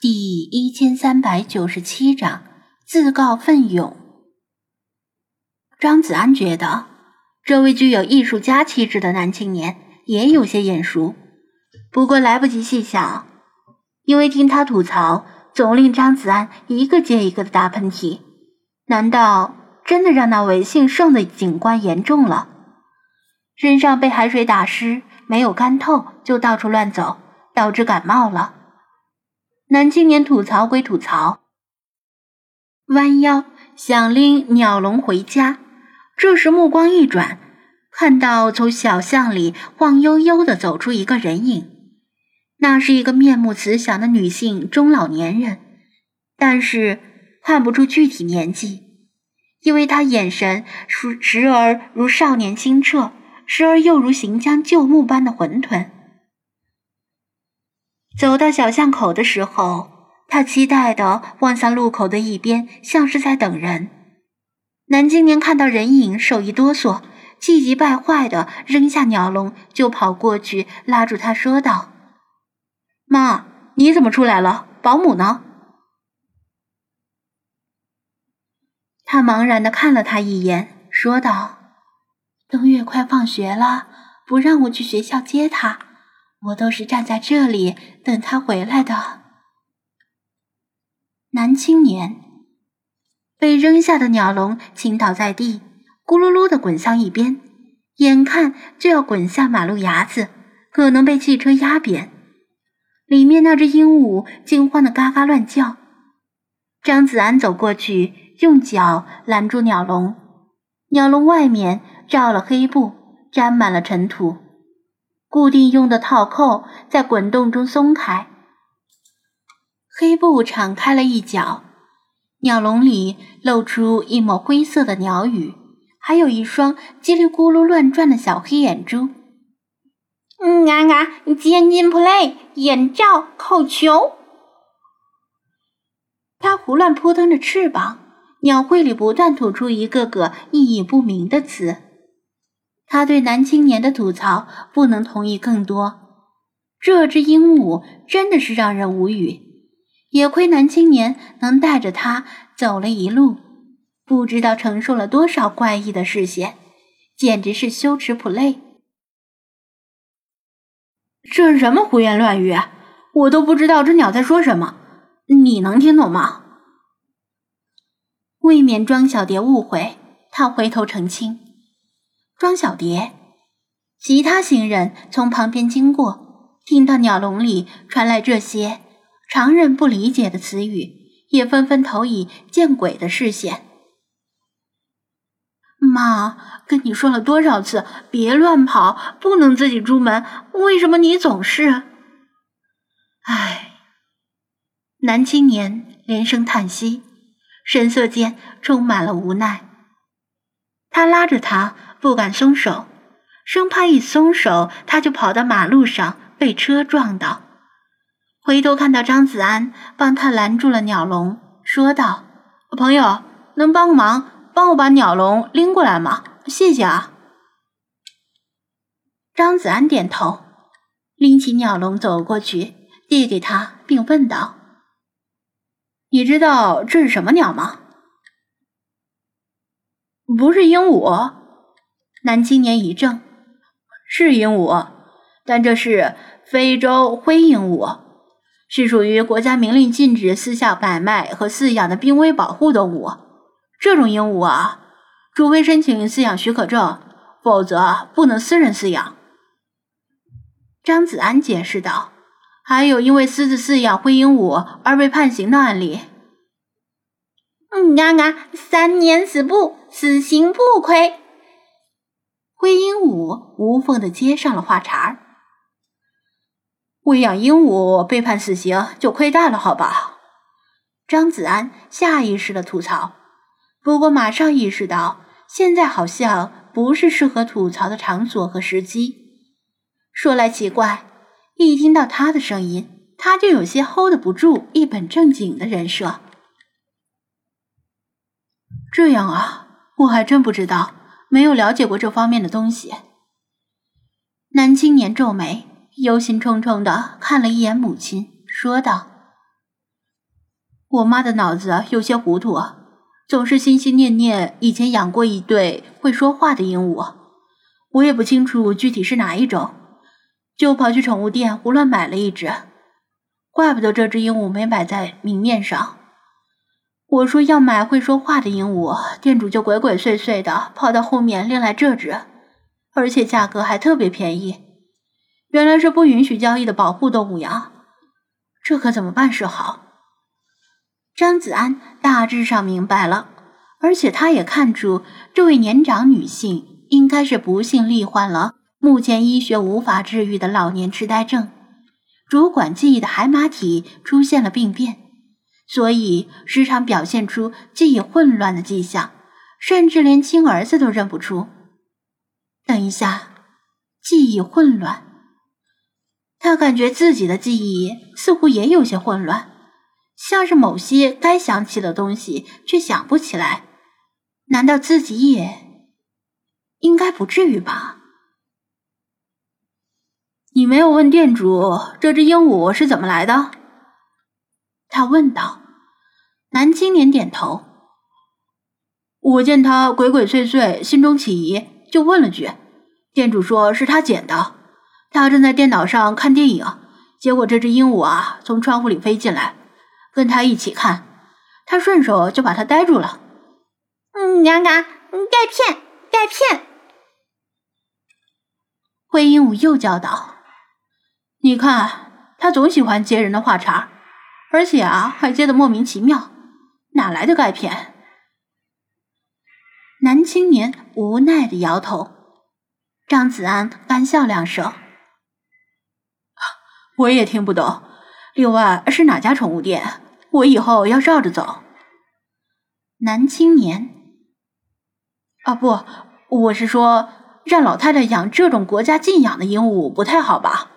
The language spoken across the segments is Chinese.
第一千三百九十七章自告奋勇。张子安觉得，这位具有艺术家气质的男青年也有些眼熟，不过来不及细想，因为听他吐槽，总令张子安一个接一个的打喷嚏。难道真的让那位姓盛的警官严重了？身上被海水打湿，没有干透，就到处乱走，导致感冒了？男青年吐槽归吐槽，弯腰想拎鸟笼回家。这时目光一转，看到从小巷里晃悠悠的走出一个人影。那是一个面目慈祥的女性中老年人，但是看不出具体年纪，因为她眼神时时而如少年清澈，时而又如行将就木般的混沌。走到小巷口的时候，他期待的望向路口的一边，像是在等人。男青年看到人影，手一哆嗦，气急败坏的扔下鸟笼，就跑过去拉住他，说道：“妈，你怎么出来了？保姆呢？”他茫然的看了他一眼，说道：“东月快放学了，不让我去学校接他。”我都是站在这里等他回来的。男青年被扔下的鸟笼倾倒在地，咕噜噜的滚向一边，眼看就要滚下马路牙子，可能被汽车压扁。里面那只鹦鹉惊慌的嘎嘎乱叫。张子安走过去，用脚拦住鸟笼，鸟笼外面罩了黑布，沾满了尘土。固定用的套扣在滚动中松开，黑布敞开了一角，鸟笼里露出一抹灰色的鸟羽，还有一双叽里咕噜乱转的小黑眼珠。嗯啊啊！尖尖 play 眼罩口球，它胡乱扑腾着翅膀，鸟喙里不断吐出一个个意义不明的词。他对男青年的吐槽不能同意更多。这只鹦鹉真的是让人无语，也亏男青年能带着他走了一路，不知道承受了多少怪异的视线，简直是羞耻 play。这是什么胡言乱语？我都不知道这鸟在说什么，你能听懂吗？未免庄小蝶误会，他回头澄清。庄小蝶，其他行人从旁边经过，听到鸟笼里传来这些常人不理解的词语，也纷纷投以见鬼的视线。妈，跟你说了多少次，别乱跑，不能自己出门，为什么你总是……唉，男青年连声叹息，神色间充满了无奈。他拉着他。不敢松手，生怕一松手他就跑到马路上被车撞到。回头看到张子安帮他拦住了鸟笼，说道：“朋友，能帮忙，帮我把鸟笼拎过来吗？谢谢啊。”张子安点头，拎起鸟笼走过去，递给他，并问道：“你知道这是什么鸟吗？”“不是鹦鹉。”男青年一怔：“是鹦鹉，但这是非洲灰鹦鹉，是属于国家明令禁止私下买卖和饲养的濒危保护动物。这种鹦鹉啊，除非申请饲养许可证，否则不能私人饲养。”张子安解释道：“还有因为私自饲养灰鹦鹉而被判刑的案例。”“嗯啊啊，三年死不死刑不亏。”灰鹦鹉无缝的接上了话茬儿：“喂养鹦鹉被判死刑就亏大了，好吧？”张子安下意识的吐槽，不过马上意识到现在好像不是适合吐槽的场所和时机。说来奇怪，一听到他的声音，他就有些 hold 不住一本正经的人设。这样啊，我还真不知道。没有了解过这方面的东西。男青年皱眉，忧心忡忡的看了一眼母亲，说道：“我妈的脑子有些糊涂，总是心心念念以前养过一对会说话的鹦鹉，我也不清楚具体是哪一种，就跑去宠物店胡乱买了一只。怪不得这只鹦鹉没摆在明面上。我说要买会说话的鹦鹉，店主就鬼鬼祟祟的跑到后面拎来这只，而且价格还特别便宜。原来是不允许交易的保护动物呀，这可怎么办是好？张子安大致上明白了，而且他也看出这位年长女性应该是不幸罹患了目前医学无法治愈的老年痴呆症。主管记忆的海马体出现了病变，所以时常表现出记忆混乱的迹象，甚至连亲儿子都认不出。等一下，记忆混乱，他感觉自己的记忆似乎也有些混乱，像是某些该想起的东西却想不起来。难道自己也？应该不至于吧？你没有问店主这只鹦鹉是怎么来的？他问道。男青年点头。我见他鬼鬼祟祟，心中起疑，就问了句。店主说是他捡的。他正在电脑上看电影，结果这只鹦鹉啊从窗户里飞进来，跟他一起看，他顺手就把它逮住了。嗯，娘嘎，钙片，钙片！灰鹦鹉又叫道。你看，他总喜欢接人的话茬，而且啊，还接的莫名其妙，哪来的钙片？男青年无奈的摇头。张子安干笑两声：“我也听不懂。另外是哪家宠物店？我以后要绕着走。”男青年：“啊，不，我是说，让老太太养这种国家禁养的鹦鹉不太好吧？”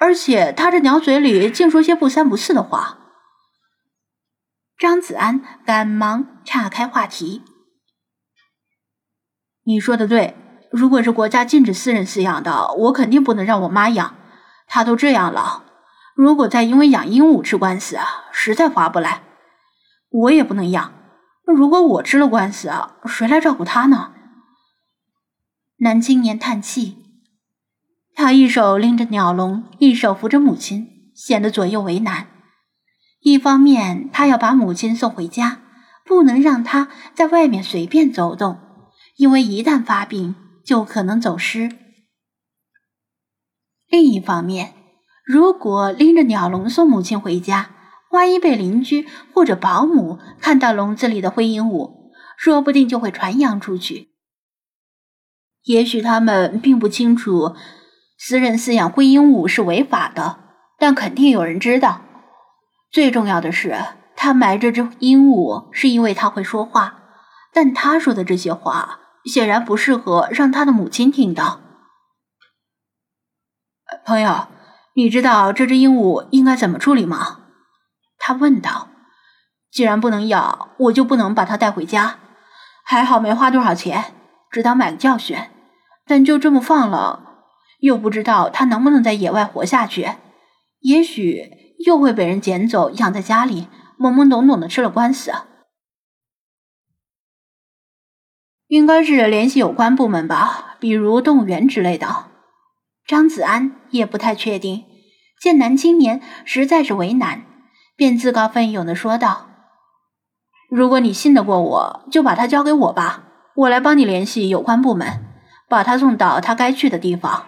而且他这鸟嘴里净说些不三不四的话。张子安赶忙岔开话题：“你说的对，如果是国家禁止私人饲养的，我肯定不能让我妈养。她都这样了，如果再因为养鹦鹉吃官司，实在划不来。我也不能养。如果我吃了官司啊，谁来照顾她呢？”男青年叹气。他一手拎着鸟笼，一手扶着母亲，显得左右为难。一方面，他要把母亲送回家，不能让她在外面随便走动，因为一旦发病就可能走失；另一方面，如果拎着鸟笼送母亲回家，万一被邻居或者保姆看到笼子里的灰鹦鹉，说不定就会传扬出去。也许他们并不清楚。私人饲养灰鹦鹉是违法的，但肯定有人知道。最重要的是，他买这只鹦鹉是因为它会说话，但他说的这些话显然不适合让他的母亲听到。朋友，你知道这只鹦鹉应该怎么处理吗？他问道。既然不能养，我就不能把它带回家。还好没花多少钱，只当买个教训。但就这么放了。又不知道它能不能在野外活下去，也许又会被人捡走养在家里，懵懵懂懂的吃了官司。应该是联系有关部门吧，比如动物园之类的。张子安也不太确定，见男青年实在是为难，便自告奋勇的说道：“如果你信得过我，就把它交给我吧，我来帮你联系有关部门，把它送到它该去的地方。”